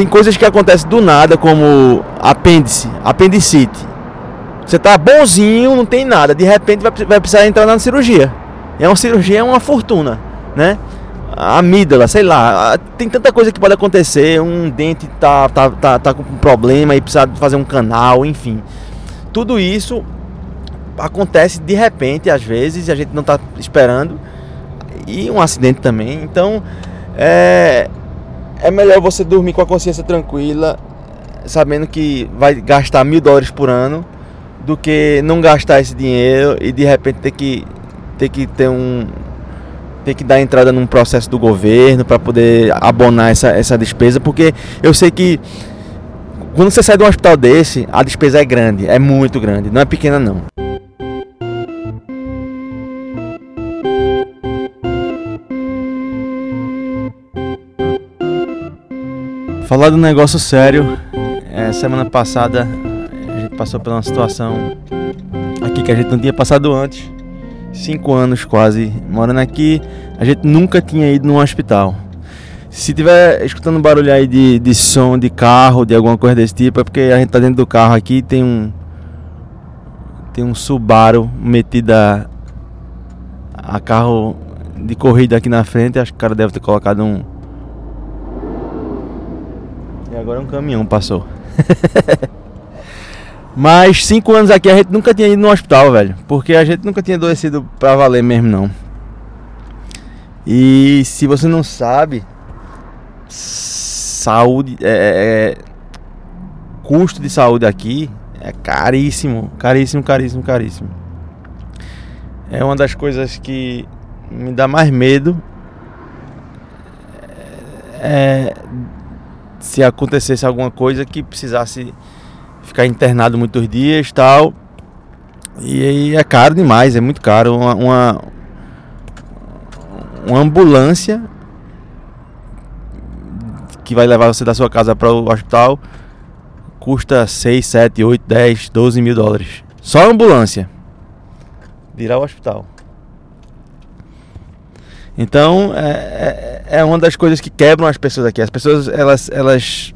tem coisas que acontecem do nada, como apêndice, apendicite. Você tá bonzinho, não tem nada, de repente vai, vai precisar entrar na cirurgia. É uma cirurgia, é uma fortuna, né? Amígdala, sei lá, tem tanta coisa que pode acontecer, um dente tá, tá, tá, tá com problema e precisa fazer um canal, enfim. Tudo isso acontece de repente, às vezes, e a gente não está esperando. E um acidente também. Então, é, é melhor você dormir com a consciência tranquila, sabendo que vai gastar mil dólares por ano, do que não gastar esse dinheiro e de repente ter que ter que ter um ter que dar entrada num processo do governo para poder abonar essa, essa despesa, porque eu sei que quando você sai de um hospital desse, a despesa é grande, é muito grande, não é pequena não. Falar de um negócio sério, é, semana passada a gente passou por uma situação aqui que a gente não tinha passado antes. Cinco anos quase morando aqui, a gente nunca tinha ido num hospital. Se tiver escutando barulho aí de, de som de carro, de alguma coisa desse tipo, é porque a gente tá dentro do carro aqui tem um. Tem um Subaru metido a, a carro de corrida aqui na frente. Acho que o cara deve ter colocado um, agora um caminhão passou. Mas cinco anos aqui a gente nunca tinha ido no hospital, velho. Porque a gente nunca tinha adoecido pra valer mesmo, não. E se você não sabe, saúde, é, é, é, custo de saúde aqui é caríssimo, caríssimo, caríssimo, caríssimo. É uma das coisas que me dá mais medo é, se acontecesse alguma coisa que precisasse ficar internado muitos dias tal. E aí é caro demais, é muito caro. Uma, uma, uma ambulância que vai levar você da sua casa para o hospital custa 6, 7, 8, 10, 12 mil dólares. Só a ambulância. Virar o hospital. Então é, é, é, uma das coisas que quebram as pessoas aqui. As pessoas, elas. elas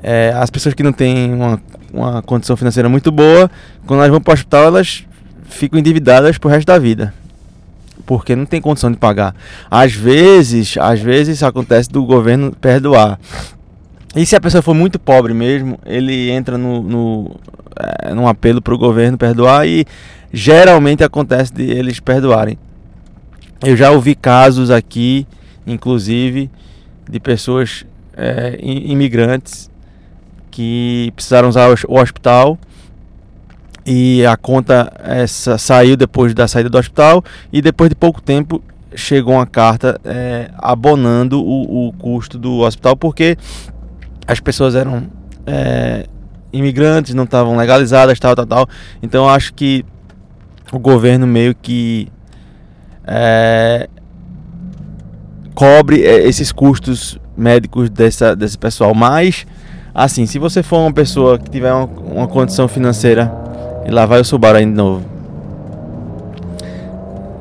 é, as pessoas que não têm uma, uma condição financeira muito boa, quando elas vão para o hospital, elas ficam endividadas pro resto da vida. Porque não tem condição de pagar. Às vezes, às vezes acontece do governo perdoar. E se a pessoa for muito pobre mesmo, ele entra no, no é, num apelo para o governo perdoar e geralmente acontece de eles perdoarem. Eu já ouvi casos aqui, inclusive, de pessoas é, imigrantes que precisaram usar o hospital e a conta essa saiu depois da saída do hospital e depois de pouco tempo chegou uma carta é, abonando o, o, custo do hospital porque as pessoas eram é, imigrantes, não estavam legalizadas, tal, tal, tal. Então acho que o governo meio que é, cobre é, esses custos médicos dessa, desse pessoal. Mas, assim, se você for uma pessoa que tiver uma, uma condição financeira, e lá vai o Subaru aí de novo.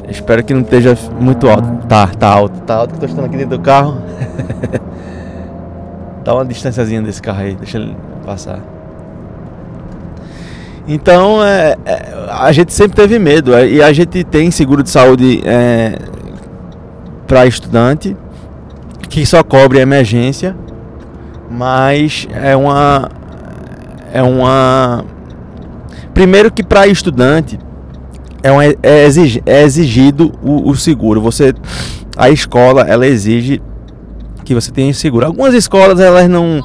Espero que não esteja muito alto. Tá, tá alto. Tá alto que eu tô estando aqui dentro do carro. Dá uma distânciazinha desse carro aí, deixa ele passar. Então, é, é, a gente sempre teve medo é, e a gente tem seguro de saúde é, para estudante que só cobre emergência, mas é uma é uma primeiro que para estudante é, uma, é, é exigido o, o seguro. Você a escola ela exige que você tenha seguro. Algumas escolas elas não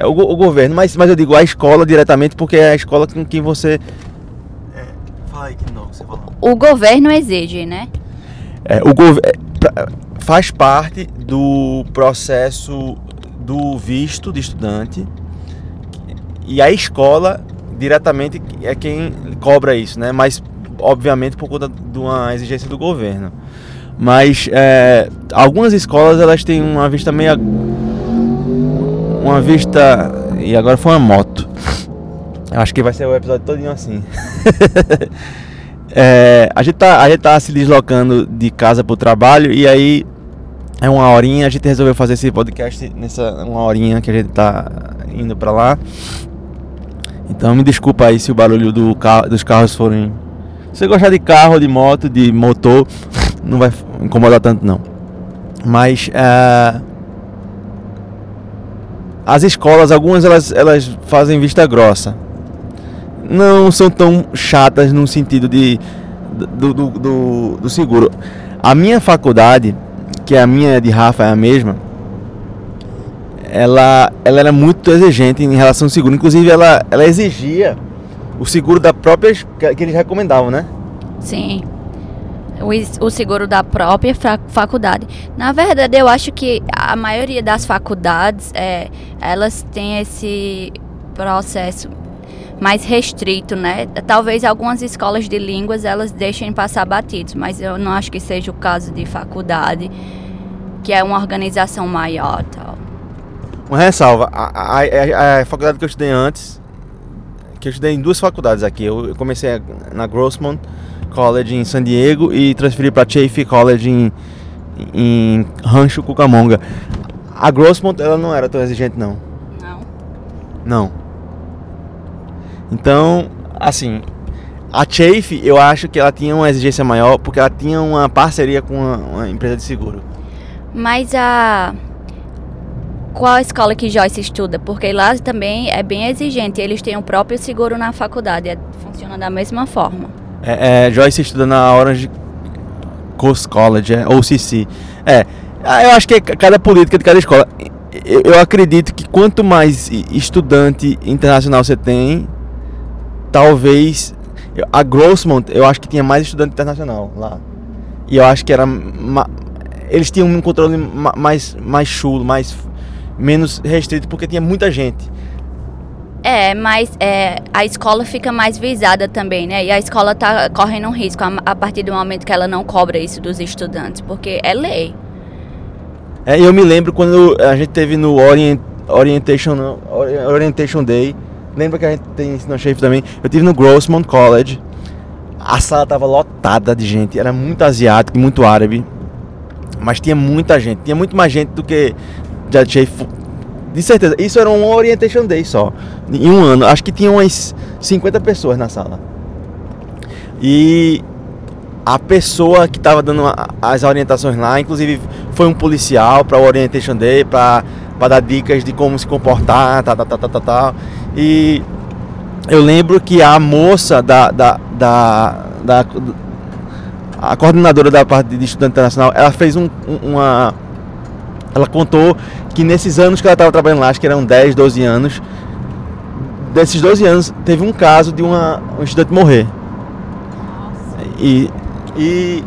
é o, o, governo, mas, mas eu digo a escola diretamente porque é a escola com quem você. É, fala aí que não, você falou. O governo exige, né? É, o governo é, faz parte do processo do visto de estudante e a escola diretamente é quem cobra isso, né? Mas obviamente por conta de uma exigência do governo. Mas é, algumas escolas elas têm uma vista meio uma vista. E agora foi uma moto. Acho que vai ser o episódio todinho assim. é, a, gente tá, a gente tá se deslocando de casa pro trabalho e aí É uma horinha, a gente resolveu fazer esse podcast nessa uma horinha que a gente tá indo para lá. Então me desculpa aí se o barulho do carro, dos carros forem. Se você gostar de carro, de moto, de motor, não vai incomodar tanto não. Mas uh, as escolas, algumas elas, elas fazem vista grossa. Não são tão chatas no sentido de do, do, do, do seguro. A minha faculdade que a minha de Rafa é a mesma, ela, ela era muito exigente em relação ao seguro. Inclusive, ela, ela exigia o seguro da própria que eles recomendavam, né? Sim. O, o seguro da própria faculdade. Na verdade, eu acho que a maioria das faculdades, é, elas têm esse processo mais restrito, né? Talvez algumas escolas de línguas elas deixem passar batidos, mas eu não acho que seja o caso de faculdade que é uma organização maior tal. Uma ressalva, a, a, a, faculdade que eu estudei antes, que eu estudei em duas faculdades aqui, eu comecei na Grossmont College em San Diego e transferi para Chaffee College em, em Rancho Cucamonga. A Grossmont ela não era tão exigente não. Não. Não. Então, assim, a Chafe, eu acho que ela tinha uma exigência maior porque ela tinha uma parceria com uma, uma empresa de seguro. Mas a. Qual a escola que Joyce estuda? Porque lá também é bem exigente. Eles têm o próprio seguro na faculdade. É, funciona da mesma forma. É, é, Joyce estuda na Orange Coast College, é, OCC. É, ah, eu acho que é cada política de cada escola. Eu, eu acredito que quanto mais estudante internacional você tem, talvez a Grossmont, eu acho que tinha mais estudante internacional lá. E eu acho que era eles tinham um controle mais, mais chulo, mais menos restrito, porque tinha muita gente. É, mas é, a escola fica mais visada também, né? E a escola tá correndo um risco a, a, partir do momento que ela não cobra isso dos estudantes, porque é lei. É, eu me lembro quando a gente teve no Orient, Orientation, Orientation Day, lembra que a gente tem ensino chefe também? Eu tive no Grossmont College, a sala tava lotada de gente, era muito asiático, muito árabe. Mas tinha muita gente, tinha muito mais gente do que já achei. De certeza, isso era um Orientation Day só. Em um ano, acho que tinha umas 50 pessoas na sala. E a pessoa que estava dando as orientações lá, inclusive foi um policial para o Orientation Day, para dar dicas de como se comportar, tal, tal, tal, tal, tal. E eu lembro que a moça da, da, da, da a coordenadora da parte de estudante internacional, ela fez um, uma. Ela contou que nesses anos que ela estava trabalhando lá, acho que eram 10, 12 anos, desses 12 anos, teve um caso de uma, um estudante morrer. E, e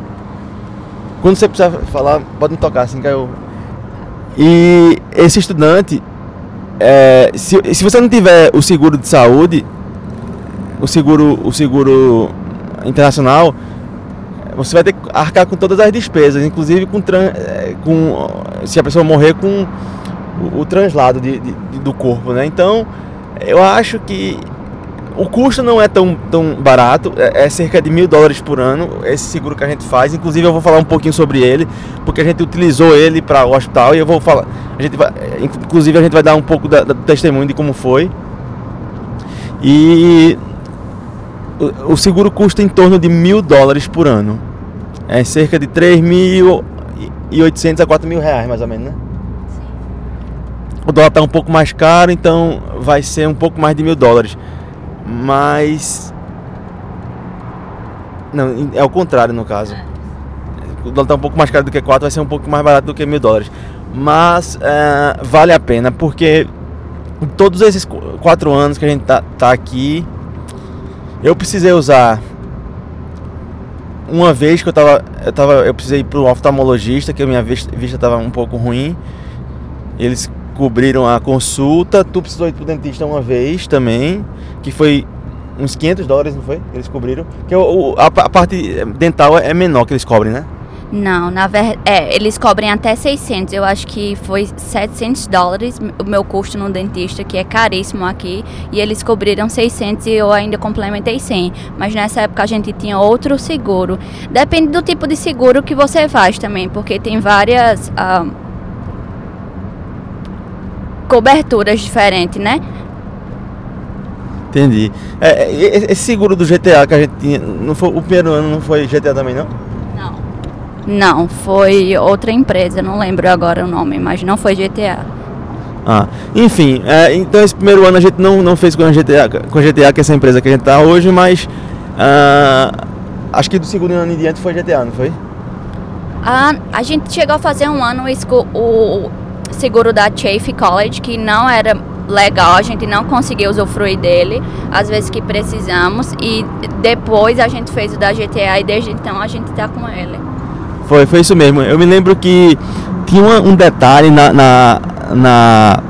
quando você precisar falar, pode me tocar assim que eu. E esse estudante, é, se, se você não tiver o seguro de saúde, o seguro, o seguro internacional, você vai ter que arcar com todas as despesas, inclusive com, é, com se a pessoa morrer com o, o translado de, de, do corpo, né? Então, eu acho que o custo não é tão, tão barato, é, é, cerca de mil dólares por ano, esse seguro que a gente faz. Inclusive, eu vou falar um pouquinho sobre ele, porque a gente utilizou ele para o hospital e eu vou falar. A gente vai, inclusive, a gente vai dar um pouco da, testemunho de como foi. E o, seguro custa em torno de mil dólares por ano. É cerca de 3.800 a 4 mil reais, mais ou menos, né? O dólar está um pouco mais caro, então vai ser um pouco mais de mil dólares. Mas. Não, é o contrário no caso. O dólar está um pouco mais caro do que 4, vai ser um pouco mais barato do que mil dólares. Mas é, vale a pena, porque todos esses quatro anos que a gente tá, tá aqui, eu precisei usar uma vez que eu tava, eu tava, eu precisei ir pro oftalmologista, que a minha vista, vista tava um pouco ruim. Eles cobriram a consulta. Tu precisou ir pro dentista uma vez também, que foi uns 500 dólares, não foi? Eles cobriram. Que o, a, a parte dental é menor que eles cobrem, né? Não, na verdade, é, eles cobrem até 600. Eu acho que foi 700 dólares o meu custo no dentista, que é caríssimo aqui, e eles cobriram 600 e eu ainda complementei 100. Mas nessa época a gente tinha outro seguro. Depende do tipo de seguro que você faz também, porque tem várias ah, coberturas diferentes, né? Entendi. É, é, esse seguro do GTA que a gente tinha, não foi, o primeiro ano não foi GTA também, não? Não. Não, foi outra empresa, não lembro agora o nome, mas não foi GTA. Ah, enfim, é, então esse primeiro ano a gente não, não fez com a GTA, com a GTA, que é essa empresa que a gente tá hoje, mas ah, acho que do segundo ano em diante foi GTA, não foi? Ah, a gente chegou a fazer um ano o, o seguro da Chafe College, que não era legal, a gente não conseguiu usufruir dele, às vezes que precisamos, e depois a gente fez o da GTA e desde então a gente está com ele. Foi, foi isso mesmo. Eu me lembro que tinha um detalhe na, na, na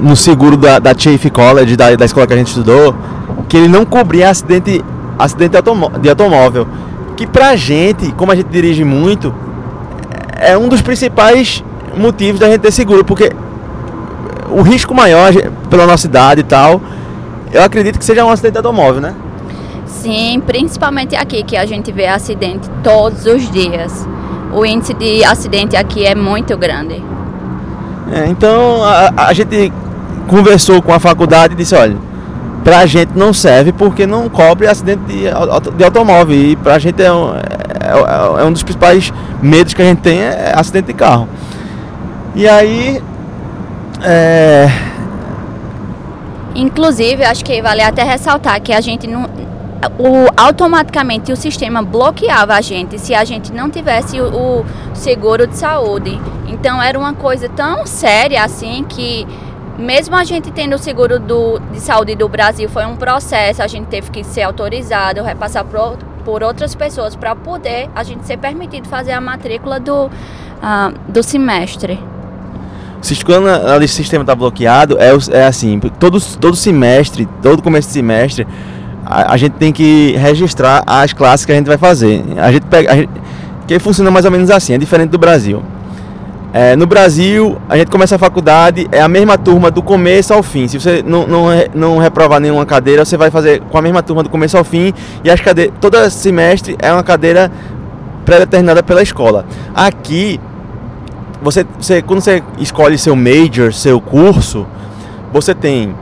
no seguro da, da Chafe College, da, da escola que a gente estudou, que ele não cobria acidente, acidente de automóvel. Que pra gente, como a gente dirige muito, é um dos principais motivos da gente ter seguro, porque o risco maior pela nossa idade e tal, eu acredito que seja um acidente de automóvel, né? Sim, principalmente aqui que a gente vê acidente todos os dias. O índice de acidente aqui é muito grande. É, então a, a, gente conversou com a faculdade e disse, olha, pra gente não serve porque não cobre acidente de, de automóvel. E pra gente é um, é, é, é um dos principais medos que a gente tem é acidente de carro. E aí é... Inclusive, acho que vale até ressaltar que a gente não. O, automaticamente o sistema bloqueava a gente se a gente não tivesse o, o seguro de saúde. Então era uma coisa tão séria assim que mesmo a gente tendo o seguro do, de saúde do Brasil, foi um processo, a gente teve que ser autorizado, repassar por, por outras pessoas para poder a gente ser permitido fazer a matrícula do, uh, do semestre. Se quando o sistema está bloqueado, é, é assim, todo, todo semestre, todo começo de semestre, a, a, gente tem que registrar as classes que a gente vai fazer. A gente pega. A gente, que funciona mais ou menos assim, é diferente do Brasil. É, no Brasil, a gente começa a faculdade, é a mesma turma do começo ao fim. Se você não, não, não reprovar nenhuma cadeira, você vai fazer com a mesma turma do começo ao fim. E as cadeiras, todo semestre é uma cadeira pré-determinada pela escola. Aqui, você, você, quando você escolhe seu major, seu curso, você tem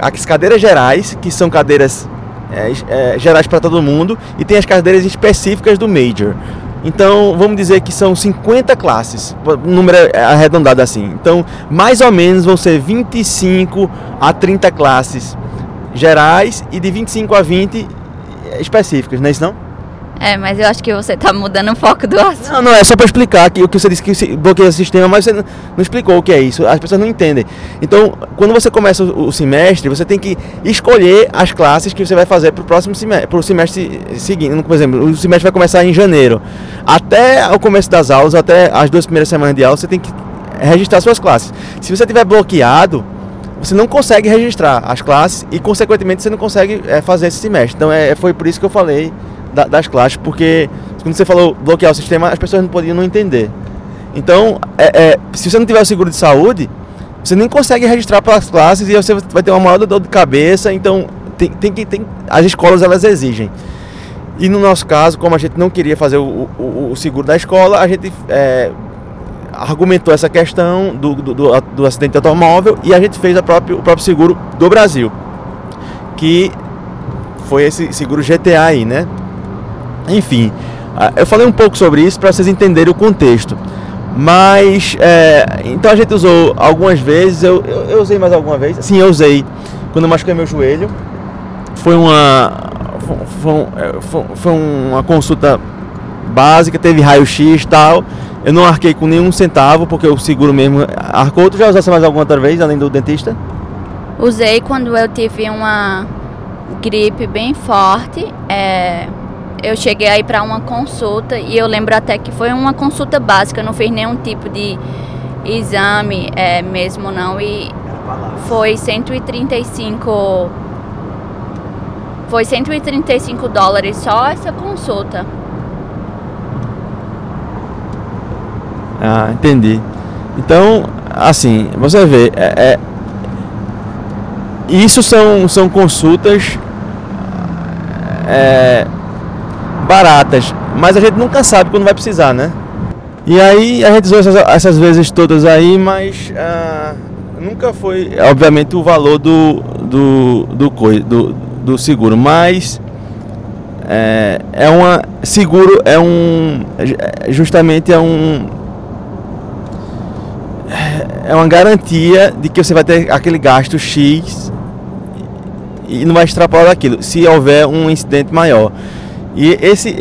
as cadeiras gerais, que são cadeiras é, é, gerais para todo mundo, e tem as cadeiras específicas do major. Então, vamos dizer que são 50 classes, número arredondado assim. Então, mais ou menos vão ser 25 a 30 classes gerais e de 25 a 20 específicas, não é isso não? É, mas eu acho que você está mudando o foco do assunto. Não, não, é só para explicar que o que você disse que bloqueia o sistema, mas você não, explicou o que é isso. As pessoas não entendem. Então, quando você começa o, o semestre, você tem que escolher as classes que você vai fazer para o próximo semestre, para o semestre seguinte. Por exemplo, o semestre vai começar em janeiro. Até o começo das aulas, até as duas primeiras semanas de aula, você tem que registrar suas classes. Se você tiver bloqueado, você não consegue registrar as classes e, consequentemente, você não consegue é, fazer esse semestre. Então, é, foi por isso que eu falei da, das classes, porque quando você falou bloquear o sistema, as pessoas não podiam não entender. Então, é, é, se você não tiver o seguro de saúde, você nem consegue registrar para as classes e você vai ter uma maior dor de cabeça. Então, tem, tem que tem, as escolas elas exigem. E no nosso caso, como a gente não queria fazer o, o, o seguro da escola, a gente é, argumentou essa questão do, do, do, do, acidente automóvel e a gente fez a o próprio seguro do Brasil, que foi esse seguro GTA aí, né? Enfim, ah, eu falei um pouco sobre isso para vocês entenderem o contexto. Mas, é, então a gente usou algumas vezes, eu, eu, eu, usei mais alguma vez. Sim, eu usei quando eu machuquei meu joelho. Foi uma, foi, é, foi, foi uma consulta básica, teve raio-x e tal. Eu não arquei com nenhum centavo, porque o seguro mesmo arcou. Tu já usaste mais alguma outra vez, além do dentista? Usei quando eu tive uma gripe bem forte. É, eu cheguei aí para uma consulta e eu lembro até que foi uma consulta básica, não fiz nenhum tipo de exame é, mesmo não e foi 135 foi 135 dólares só essa consulta. Ah, entendi. Então, assim, você vê, é, é, isso são, são consultas é, baratas, mas a gente nunca sabe quando vai precisar, né? E aí a gente usou essas, essas vezes todas aí, mas ah, nunca foi, obviamente, o valor do, do, do, do, do seguro, mas é, é uma seguro é um justamente é um é uma garantia de que você vai ter aquele gasto X e não vai extrapolar daquilo, se houver um incidente maior. E esse,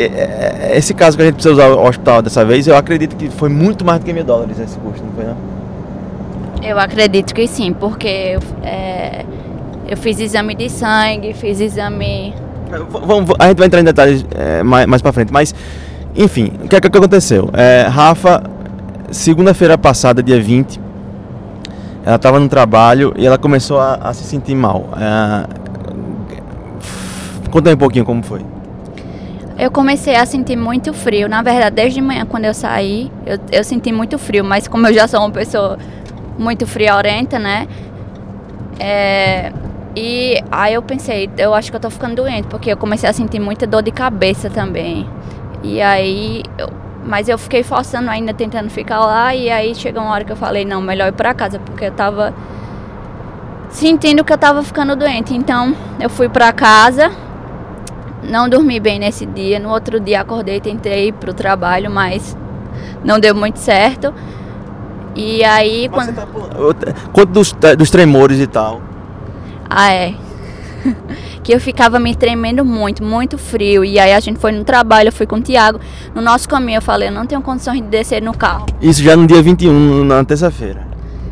esse caso que a gente precisa usar o hospital dessa vez, eu acredito que foi muito mais do que mil dólares esse custo, não foi não? Eu acredito que sim, porque é, eu fiz exame de sangue, fiz exame. Vamos, a gente vai entrar em detalhes é, mais, mais pra frente, mas enfim, o que, é que aconteceu? É, Rafa, segunda-feira passada, dia 20, ela estava no trabalho e ela começou a, a se sentir mal. É, conta aí um pouquinho como foi. Eu comecei a sentir muito frio. Na verdade, desde manhã, quando eu saí, eu, eu senti muito frio. Mas como eu já sou uma pessoa muito friorenta, né? É, e aí eu pensei, eu acho que eu tô ficando doente, porque eu comecei a sentir muita dor de cabeça também. E aí, eu, mas eu fiquei forçando ainda, tentando ficar lá, e aí chegou uma hora que eu falei, não, melhor ir pra casa, porque eu tava sentindo que eu tava ficando doente. Então, eu fui pra casa, não dormi bem nesse dia, no outro dia acordei, tentei ir pro trabalho, mas não deu muito certo. E aí. Mas quando... Tá... Quanto dos, dos tremores e tal? Ah, é. que eu ficava me tremendo muito, muito frio. E aí a gente foi no trabalho, eu fui com o Tiago. No nosso caminho eu falei, eu não tenho condições de descer no carro. Isso já no dia 21, na terça-feira.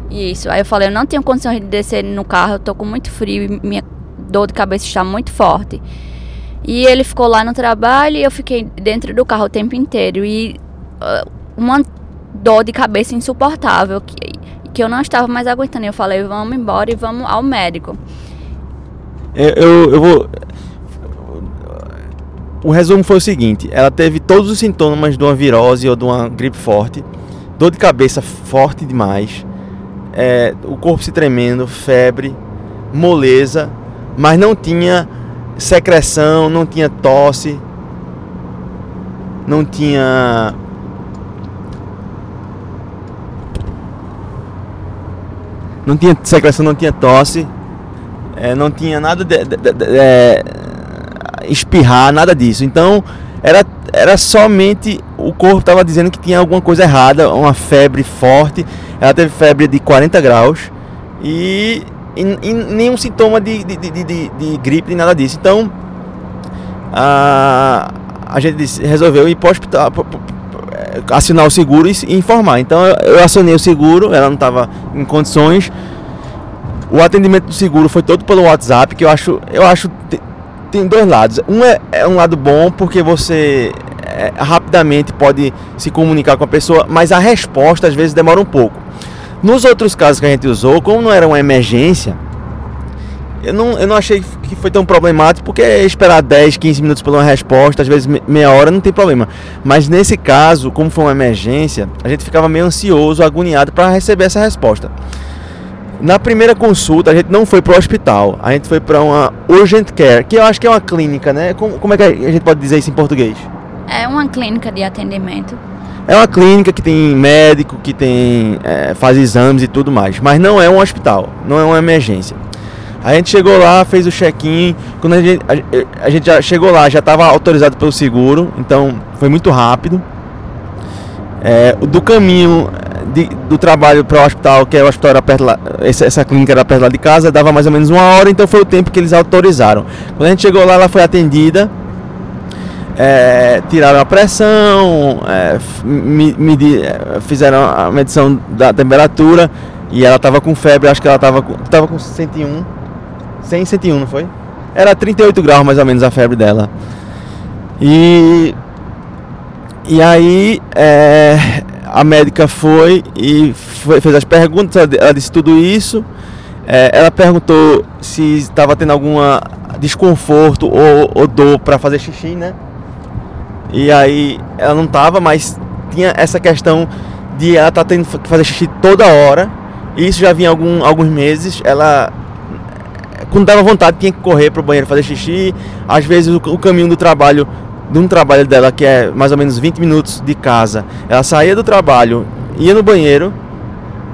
Isso. Aí eu falei, eu não tenho condições de descer no carro, eu tô com muito frio e minha dor de cabeça está muito forte. E ele ficou lá no trabalho e eu fiquei dentro do carro o tempo inteiro. E uh, uma dor de cabeça insuportável que, que eu não estava mais aguentando. Eu falei, vamos embora e vamos ao médico. Eu, eu, eu vou. O resumo foi o seguinte: ela teve todos os sintomas de uma virose ou de uma gripe forte, dor de cabeça forte demais, é, o corpo se tremendo, febre, moleza, mas não tinha secreção, não tinha tosse, não tinha não tinha secreção, não tinha tosse, é, não tinha nada de, de, de, de é, espirrar, nada disso. Então era, era somente o corpo estava dizendo que tinha alguma coisa errada, uma febre forte. Ela teve febre de 40 graus e, e, e nenhum sintoma de, de, de, de, de gripe, nem nada disso. Então a, a gente resolveu ir para o hospital, assinar o seguro e, informar. Então eu acionei o seguro, ela não estava em condições. O atendimento do seguro foi todo pelo WhatsApp, que eu acho, eu acho tem dois lados. Um é, é um lado bom porque você é, rapidamente pode se comunicar com a pessoa, mas a resposta às vezes demora um pouco. Nos outros casos que a gente usou, como não era uma emergência, eu não, eu não achei que foi tão problemático, porque esperar 10, 15 minutos por uma resposta, às vezes meia hora, não tem problema. Mas nesse caso, como foi uma emergência, a gente ficava meio ansioso, agoniado para receber essa resposta. Na primeira consulta, a gente não foi para o hospital, a gente foi para uma urgent care, que eu acho que é uma clínica, né? Como, como é que a gente pode dizer isso em português? É uma clínica de atendimento. É uma clínica que tem médico, que tem é, faz exames e tudo mais, mas não é um hospital, não é uma emergência. A gente chegou lá, fez o check-in. Quando a gente, a, a, gente já chegou lá, já estava autorizado pelo seguro, então foi muito rápido. É, do caminho de, do trabalho para o hospital, que é o hospital era perto lá, essa, essa, clínica era perto lá de casa, dava mais ou menos uma hora, então foi o tempo que eles autorizaram. Quando a gente chegou lá, ela foi atendida. É, tiraram a pressão, é, medir, é, fizeram a medição da temperatura e ela estava com febre, acho que ela estava com, tava com 101 100, 101, não foi? Era 38 graus mais ou menos a febre dela. E. E aí é, a médica foi e foi, fez as perguntas, ela disse tudo isso. É, ela perguntou se estava tendo alguma desconforto ou, ou dor para fazer xixi, né? E aí ela não estava, mas tinha essa questão de ela tá tendo que fazer xixi toda hora. E isso já vinha algum, alguns meses. Ela quando dava vontade tinha que correr pro banheiro fazer xixi. Às vezes o, o caminho do trabalho de um trabalho dela que é mais ou menos 20 minutos de casa. Ela saía do trabalho, ia no banheiro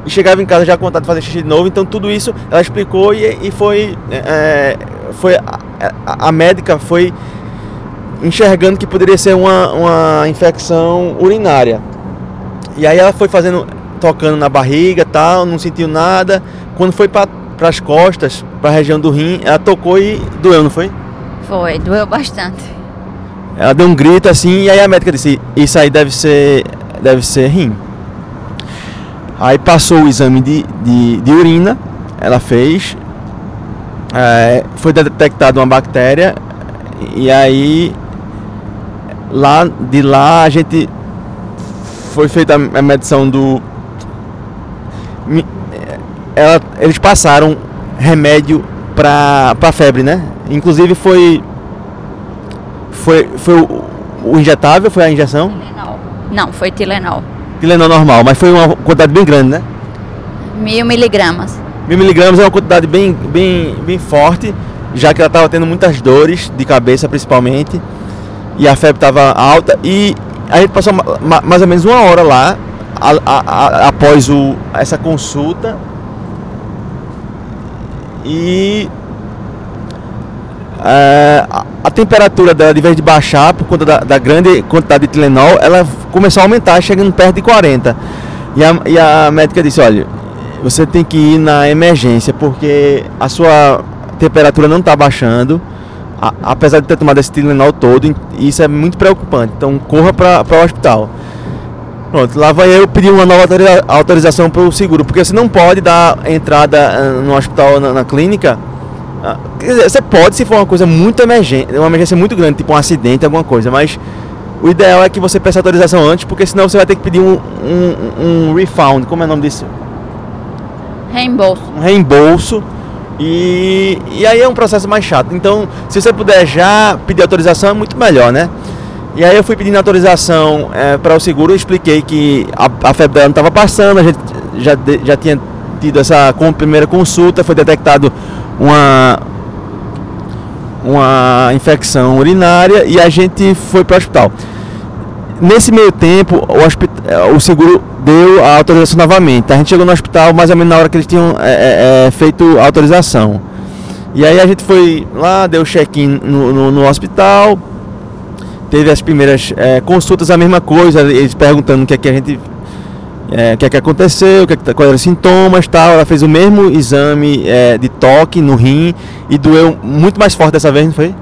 e chegava em casa já com vontade de fazer xixi de novo. Então tudo isso ela explicou e, e foi, é, foi a, a, a, médica foi enxergando que poderia ser uma, uma infecção urinária. E aí ela foi fazendo, tocando na barriga tal, não sentiu nada. Quando foi para as costas, para a região do rim, ela tocou e doeu, não foi? Foi, doeu bastante. Ela deu um grito assim e aí a médica disse, isso aí deve ser, deve ser rim. Aí passou o exame de, de, de urina, ela fez, é, foi detectada uma bactéria e aí lá de lá a gente foi feita a medição do ela, eles passaram remédio para para febre, né? Inclusive foi foi foi o, o injetável, foi a injeção? Tilenol. Não, foi Tilenol. Tilenol normal, mas foi uma quantidade bem grande, né? Mil miligramas. Mil miligramas é uma quantidade bem, bem, bem forte, já que ela estava tendo muitas dores de cabeça principalmente, e a febre estava alta, e a gente passou mais ou menos uma hora lá, a, a, a, após o, essa consulta, e a, a, temperatura dela, de vez de baixar por conta da, da, grande quantidade de Tilenol, ela começou a aumentar, chegando perto de 40. E a, e a médica disse: olha, você tem que ir na emergência porque a sua temperatura não está baixando, a, apesar de ter tomado esse Tilenol todo, isso é muito preocupante. Então corra para o hospital. Pronto, lá vai eu pedir uma nova autorização para o seguro, porque você não pode dar entrada eh, no hospital, na, na clínica. Ah, você pode se for uma coisa muito emergente, uma emergência muito grande, tipo um acidente, alguma coisa, mas o ideal é que você peça autorização antes, porque senão você vai ter que pedir um, um, um refund, como é o nome disso? Reembolso. Um reembolso. E, e aí é um processo mais chato. Então, se você puder já pedir autorização, é muito melhor, né? E aí eu fui pedindo autorização é, para o seguro, expliquei que a, a febre não estava passando, a gente já, já tinha tido essa com, primeira consulta, foi detectado uma, uma infecção urinária e a gente foi para o hospital. Nesse meio tempo, o, hospital, o seguro deu a autorização novamente. A gente chegou no hospital mais ou menos na hora que eles tinham é, é, é feito a autorização. E aí a gente foi lá, deu check-in no, no, no hospital, teve as primeiras é, consultas, a mesma coisa, eles perguntando o que é que a gente. É, o que é que aconteceu, que é que, quais eram os sintomas tal. Ela fez o mesmo exame é, de toque no rim e doeu muito mais forte dessa vez, não foi?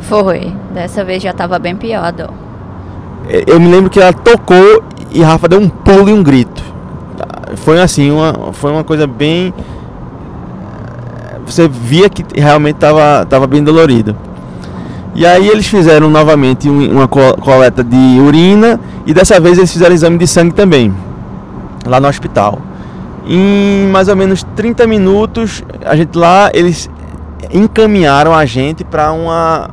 Foi. Dessa vez já estava bem pior, dó. É, eu me lembro que ela tocou e Rafa deu um pulo e um grito. Foi assim, uma, foi uma coisa bem. Você via que realmente estava tava bem dolorido. E aí eles fizeram novamente uma coleta de urina e dessa vez eles fizeram exame de sangue também, lá no hospital. Em mais ou menos 30 minutos, a gente lá, eles encaminharam a gente para uma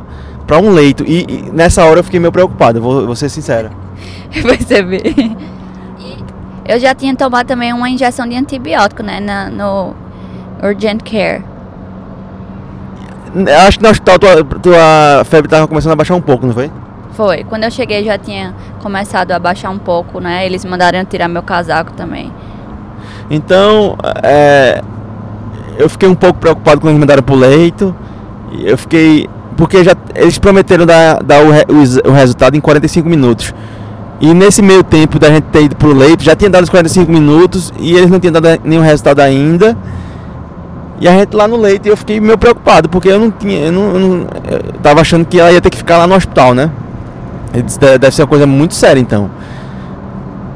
para um leito. E, e, nessa hora eu fiquei meio preocupado, vou, vou ser sincero. Eu percebi. Eu já tinha tomado também uma injeção de antibiótico, né, na, no Urgent Care. Acho que no hospital tua, tua febre estava começando a baixar um pouco, não foi? Foi. Quando eu cheguei já tinha começado a baixar um pouco, né? Eles mandaram tirar meu casaco também. Então, é, eu fiquei um pouco preocupado quando eles mandaram pro leito. Eu fiquei. Porque já, eles prometeram dar, dar o, o, o resultado em 45 minutos. E nesse meio tempo da gente ter ido pro leito, já tinha dado os 45 minutos e eles não tinham dado nenhum resultado ainda. E a gente lá no leito, eu fiquei meio preocupado, porque eu não tinha, eu não, eu não eu tava achando que ela ia ter que ficar lá no hospital, né? Deve ser uma coisa muito séria então.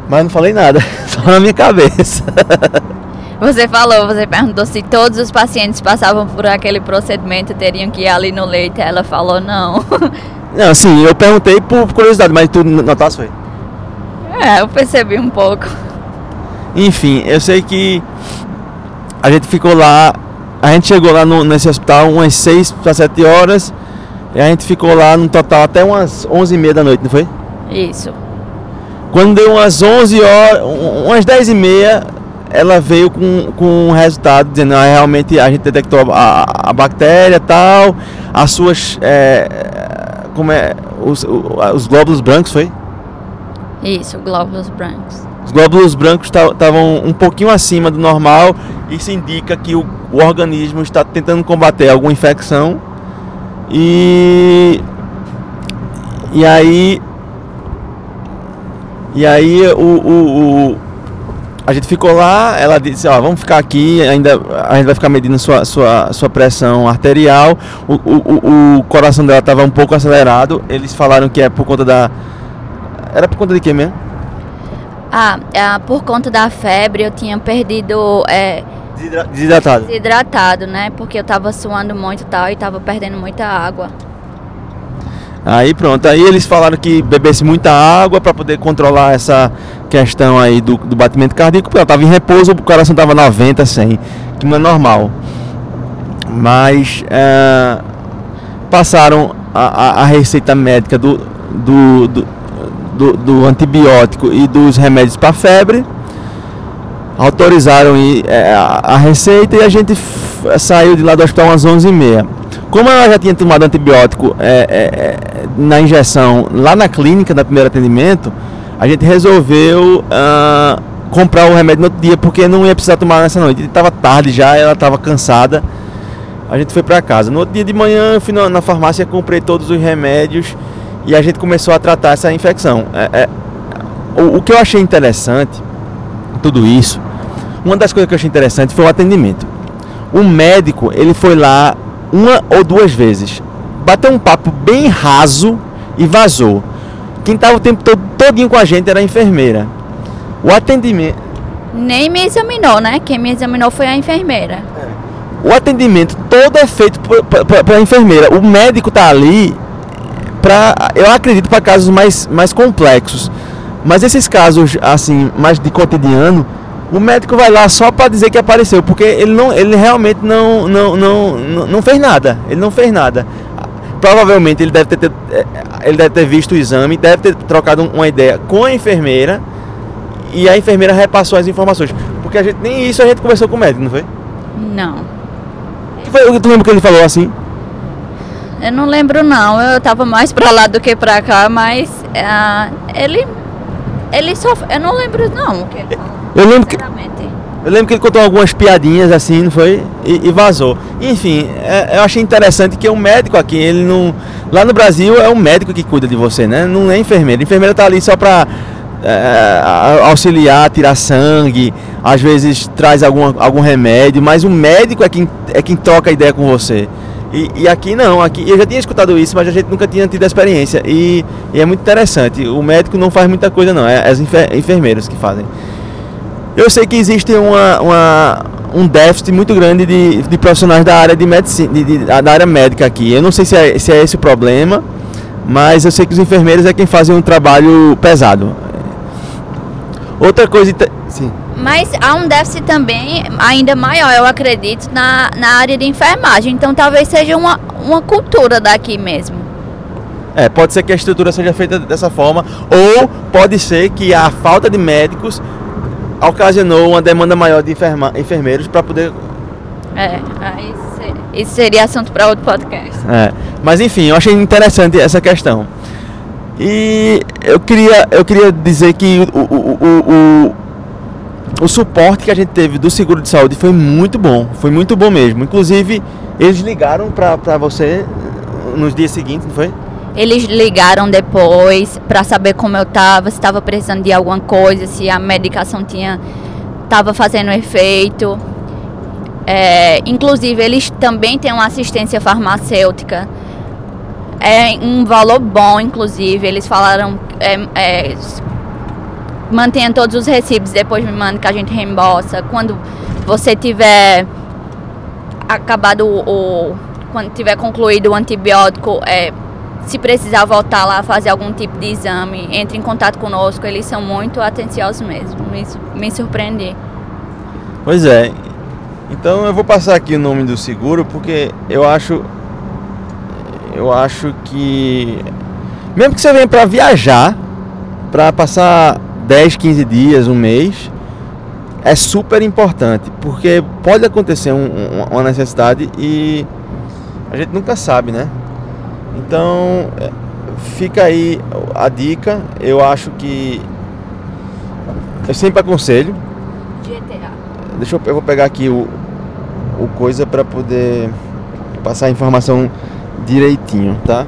Mas não falei nada, só na minha cabeça. Você falou, você perguntou se todos os pacientes passavam por aquele procedimento teriam que ir ali no leito. Ela falou não. Não, sim, eu perguntei por curiosidade, mas tu notasse foi? É, eu percebi um pouco. Enfim, eu sei que a gente ficou lá a gente chegou lá no, nesse hospital umas 6 para 7 horas e a gente ficou lá no total até umas 11 e meia da noite, não foi? Isso. Quando deu umas 11 horas, umas 10 e meia, ela veio com, com um resultado dizendo ah, realmente a gente detectou a, a bactéria tal, as suas. É, como é. Os, os glóbulos brancos foi? Isso, glóbulos brancos. Os glóbulos brancos estavam um pouquinho acima do normal. Isso indica que o, o organismo está tentando combater alguma infecção. E. E aí. E aí o, o, o a gente ficou lá, ela disse, ó, vamos ficar aqui, ainda a gente vai ficar medindo sua, sua, sua pressão arterial. O, o, o coração dela estava um pouco acelerado. Eles falaram que é por conta da. Era por conta de quê mesmo? Ah, é, por conta da febre eu tinha perdido. É, desidratado. Desidratado, né? Porque eu tava suando muito e tal e tava perdendo muita água. Aí pronto, aí eles falaram que bebesse muita água para poder controlar essa questão aí do, do batimento cardíaco, porque ela estava em repouso, o coração estava 90, 100, que não é normal. Mas é, passaram a, a, a, receita médica do, do, do, do, do antibiótico e dos remédios para febre, autorizaram é, a, a receita e a gente saiu de lá do hospital às 11h30. Como ela já tinha tomado antibiótico é, é, é, na injeção lá na clínica, no primeiro atendimento, a gente resolveu uh, comprar o remédio no outro dia, porque não ia precisar tomar nessa noite. Estava tarde já, ela estava cansada. A gente foi para casa. No outro dia de manhã, eu fui na, na, farmácia, comprei todos os remédios e a gente começou a tratar essa infecção. É, é, o, o que eu achei interessante, tudo isso, uma das coisas que eu achei interessante foi o atendimento. O médico, ele foi lá uma ou duas vezes, bateu um papo bem raso e vazou. Quem estava o tempo todo todinho com a gente era a enfermeira. O atendimento. Nem me examinou, né? Quem me examinou foi a enfermeira. O atendimento todo é feito pela enfermeira. O médico tá ali para, eu acredito, para casos mais, mais complexos. Mas esses casos assim, mais de cotidiano, o médico vai lá só para dizer que apareceu, porque ele não, ele realmente não, não, não, não, fez nada. Ele não fez nada provavelmente ele deve ter, é, ele deve ter visto o exame, deve ter trocado uma ideia com a enfermeira e a enfermeira repassou as informações. Porque a gente nem isso a gente conversou com o médico, não foi? Não. Que foi, tu lembra que ele falou assim? Eu não lembro não, eu tava mais pra lá do que pra cá, mas uh, ele ele só eu não lembro não o que ele falou. Eu lembro que eu lembro que ele contou algumas piadinhas assim, não foi? E, e vazou. Enfim, é, eu achei interessante que o um médico aqui, ele não. Lá no Brasil é o médico que cuida de você, né? Não é enfermeira. A enfermeira tá ali só pra é, auxiliar, tirar sangue, às vezes traz algum, algum remédio, mas o médico é quem, é quem troca ideia com você. E, e, aqui não, aqui eu já tinha escutado isso, mas a gente nunca tinha tido a experiência. E, e é muito interessante. O médico não faz muita coisa, não, é as enfermeiras que fazem. Eu sei que existe uma, uma, um déficit muito grande de, de profissionais da área de medicina, de, de, da área médica aqui. Eu não sei se é, se é esse o problema, mas eu sei que os enfermeiros é quem fazem um trabalho pesado. Outra coisa. Sim. Mas há um déficit também ainda maior, eu acredito, na, na área de enfermagem. Então talvez seja uma, uma cultura daqui mesmo. É, pode ser que a estrutura seja feita dessa forma, ou pode ser que a falta de médicos ocasionou uma demanda maior de enferma, enfermeiros para poder. É, aí isso seria assunto para outro podcast. É, mas enfim, eu achei interessante essa questão. E eu queria, eu queria dizer que o, o, o, o, suporte que a gente teve do seguro de saúde foi muito bom, foi muito bom mesmo. Inclusive, eles ligaram para você nos dias seguintes, não foi? Eles ligaram depois para saber como eu estava, se estava precisando de alguma coisa, se a medicação tinha estava fazendo efeito. É, inclusive, eles também têm uma assistência farmacêutica. É um valor bom, inclusive. Eles falaram. É, é, mantenha todos os recibos, depois me manda que a gente reembolsa. Quando você tiver acabado o. Quando tiver concluído o antibiótico, é, se precisar voltar lá fazer algum tipo de exame, entre em contato conosco, eles são muito atenciosos mesmo. Me, me surpreendi. Pois é. Então eu vou passar aqui o nome do seguro porque eu acho eu acho que mesmo que você venha para viajar, para passar 10, 15 dias, um mês, é super importante, porque pode acontecer um, um, uma necessidade e a gente nunca sabe, né? Então, fica aí a dica. Eu acho que eu sempre aconselho. GTA. Deixa eu, eu vou pegar aqui o, o coisa para poder passar a informação direitinho, tá?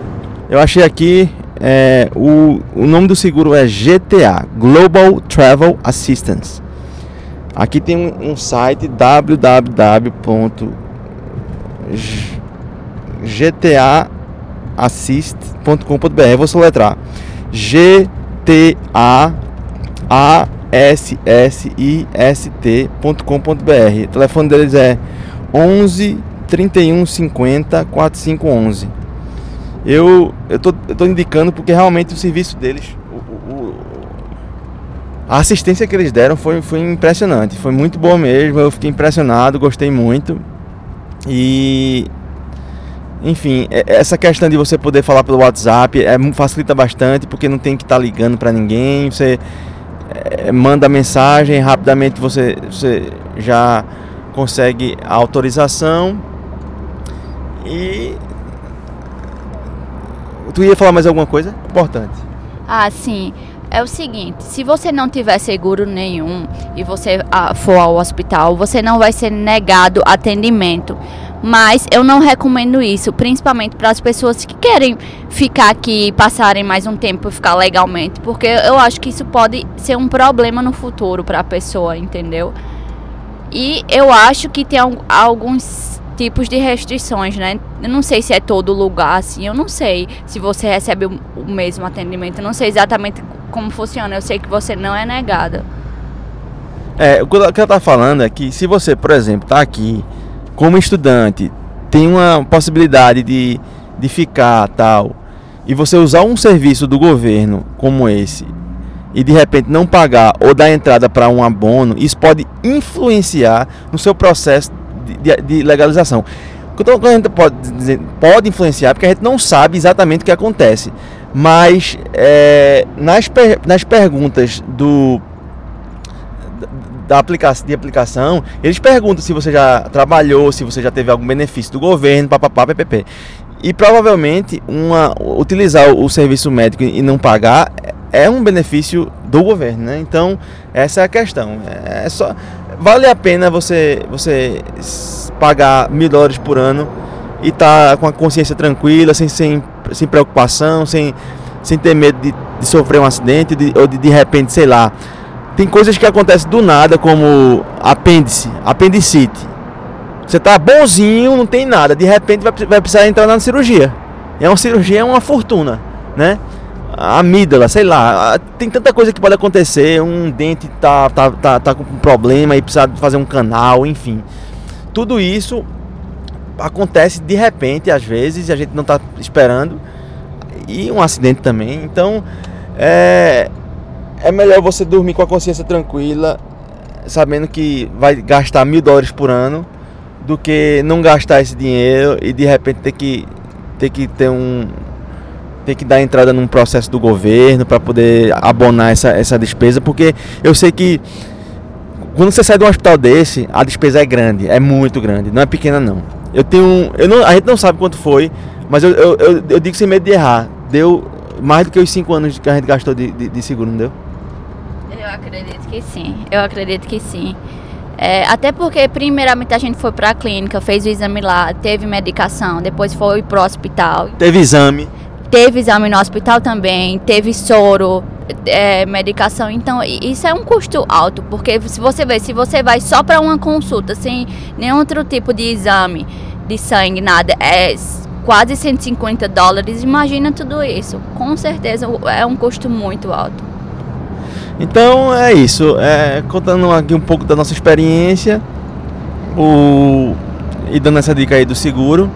Eu achei aqui é, o, o nome do seguro é GTA Global Travel Assistance. Aqui tem um, um site www.gtaassist.com.br. Eu vou soletrar G T A A S S I S T.com.br. O telefone deles é 11 31 50 4511. Eu eu tô, eu tô indicando porque realmente o serviço deles a assistência que eles deram foi, foi impressionante, foi muito boa mesmo. Eu fiquei impressionado, gostei muito. E enfim, é, essa questão de você poder falar pelo WhatsApp é, facilita bastante porque não tem que estar tá ligando para ninguém. Você é, manda mensagem, rapidamente você, você já consegue a autorização. E tu ia falar mais alguma coisa importante? Ah, sim é o seguinte: se você não tiver seguro nenhum e você ah, for ao hospital, você não vai ser negado atendimento. Mas eu não recomendo isso, principalmente para as pessoas que querem ficar aqui passarem mais um tempo ficar legalmente, porque eu acho que isso pode ser um problema no futuro para a pessoa, entendeu? E eu acho que tem alguns tipos de restrições, né? Eu não sei se é todo lugar assim, eu não sei se você recebe o, mesmo atendimento, eu não sei exatamente como funciona, eu sei que você não é negada. É, o que ela está falando é que se você, por exemplo, está aqui como estudante, tem uma possibilidade de, de ficar tal, e você usar um serviço do governo como esse, e de repente não pagar ou dar entrada para um abono, isso pode influenciar no seu processo de, de legalização. Então, a gente pode dizer, pode influenciar, porque a gente não sabe exatamente o que acontece. Mas é, nas, per, nas perguntas do da aplicação, de aplicação, eles perguntam se você já trabalhou, se você já teve algum benefício do governo, papapá, ppp. E provavelmente uma, utilizar o serviço médico e não pagar é um benefício do governo, né? Então, essa é a questão. É só vale a pena você, você pagar mil dólares por ano e tá com a consciência tranquila, sem, sem, sem preocupação, sem, sem ter medo de, de sofrer um acidente de, ou de de repente, sei lá. Tem coisas que acontecem do nada, como apêndice, apendicite. Você tá bonzinho, não tem nada, de repente vai, vai precisar entrar na cirurgia. É uma cirurgia, é uma fortuna, né? amígdala, sei lá, tem tanta coisa que pode acontecer, um dente tá, tá, tá, tá com problema e precisa fazer um canal, enfim. Tudo isso acontece de repente, às vezes, e a gente não está esperando, e um acidente também. Então, é, é melhor você dormir com a consciência tranquila, sabendo que vai gastar mil dólares por ano, do que não gastar esse dinheiro e de repente ter que ter que ter um, ter que dar entrada num processo do governo para poder abonar essa, essa despesa, porque eu sei que quando você sai de um hospital desse, a despesa é grande, é muito grande, não é pequena não. Eu tenho. Eu não, a gente não sabe quanto foi, mas eu, eu, eu, eu digo sem medo de errar. Deu mais do que os 5 anos que a gente gastou de, de, de, seguro, não deu? Eu acredito que sim, eu acredito que sim. É, até porque, primeiramente, a gente foi para a clínica, fez o exame lá, teve medicação, depois foi pro hospital. Teve exame. Teve exame no hospital também, teve soro, é, medicação. Então, isso é um custo alto, porque se você vê, se você vai só para uma consulta, sem nenhum outro tipo de exame de sangue, nada, é quase 150 dólares. Imagina tudo isso. Com certeza é um custo muito alto. Então é isso. É, contando aqui um pouco da nossa experiência o, e dando essa dica aí do seguro.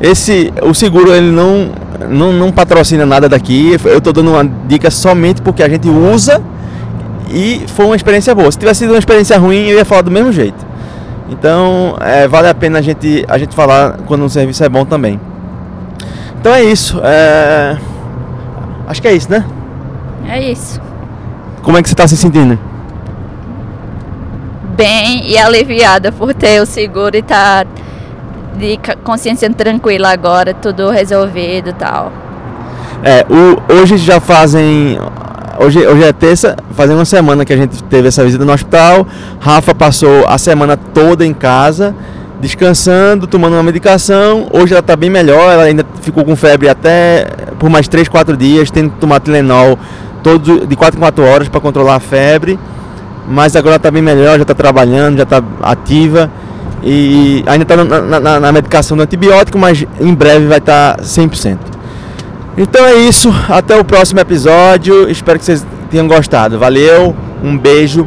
Esse, o seguro ele não, não, não patrocina nada daqui. Eu estou dando uma dica somente porque a gente usa e foi uma experiência boa. Se tivesse sido uma experiência ruim, eu ia falar do mesmo jeito. Então, é, vale a pena a gente, a gente falar quando um serviço é bom também. Então é isso. É... Acho que é isso, né? É isso. Como é que você está se sentindo? Bem e aliviada por ter o seguro e estar tá de consciência tranquila agora, tudo resolvido e tal. É, o, hoje já fazem. Hoje, hoje é terça, fazem uma semana que a gente teve essa visita no hospital. Rafa passou a semana toda em casa, descansando, tomando uma medicação. Hoje ela está bem melhor, ela ainda ficou com febre até por mais 3, 4 dias, tendo que tomar Tilenol todo, de 4 em 4 horas para controlar a febre. Mas agora está bem melhor, já está trabalhando, já está ativa. E ainda está na, na, na, medicação do antibiótico, mas em breve vai estar tá 100%. Então é isso, até o próximo episódio. Espero que vocês tenham gostado. Valeu, um beijo.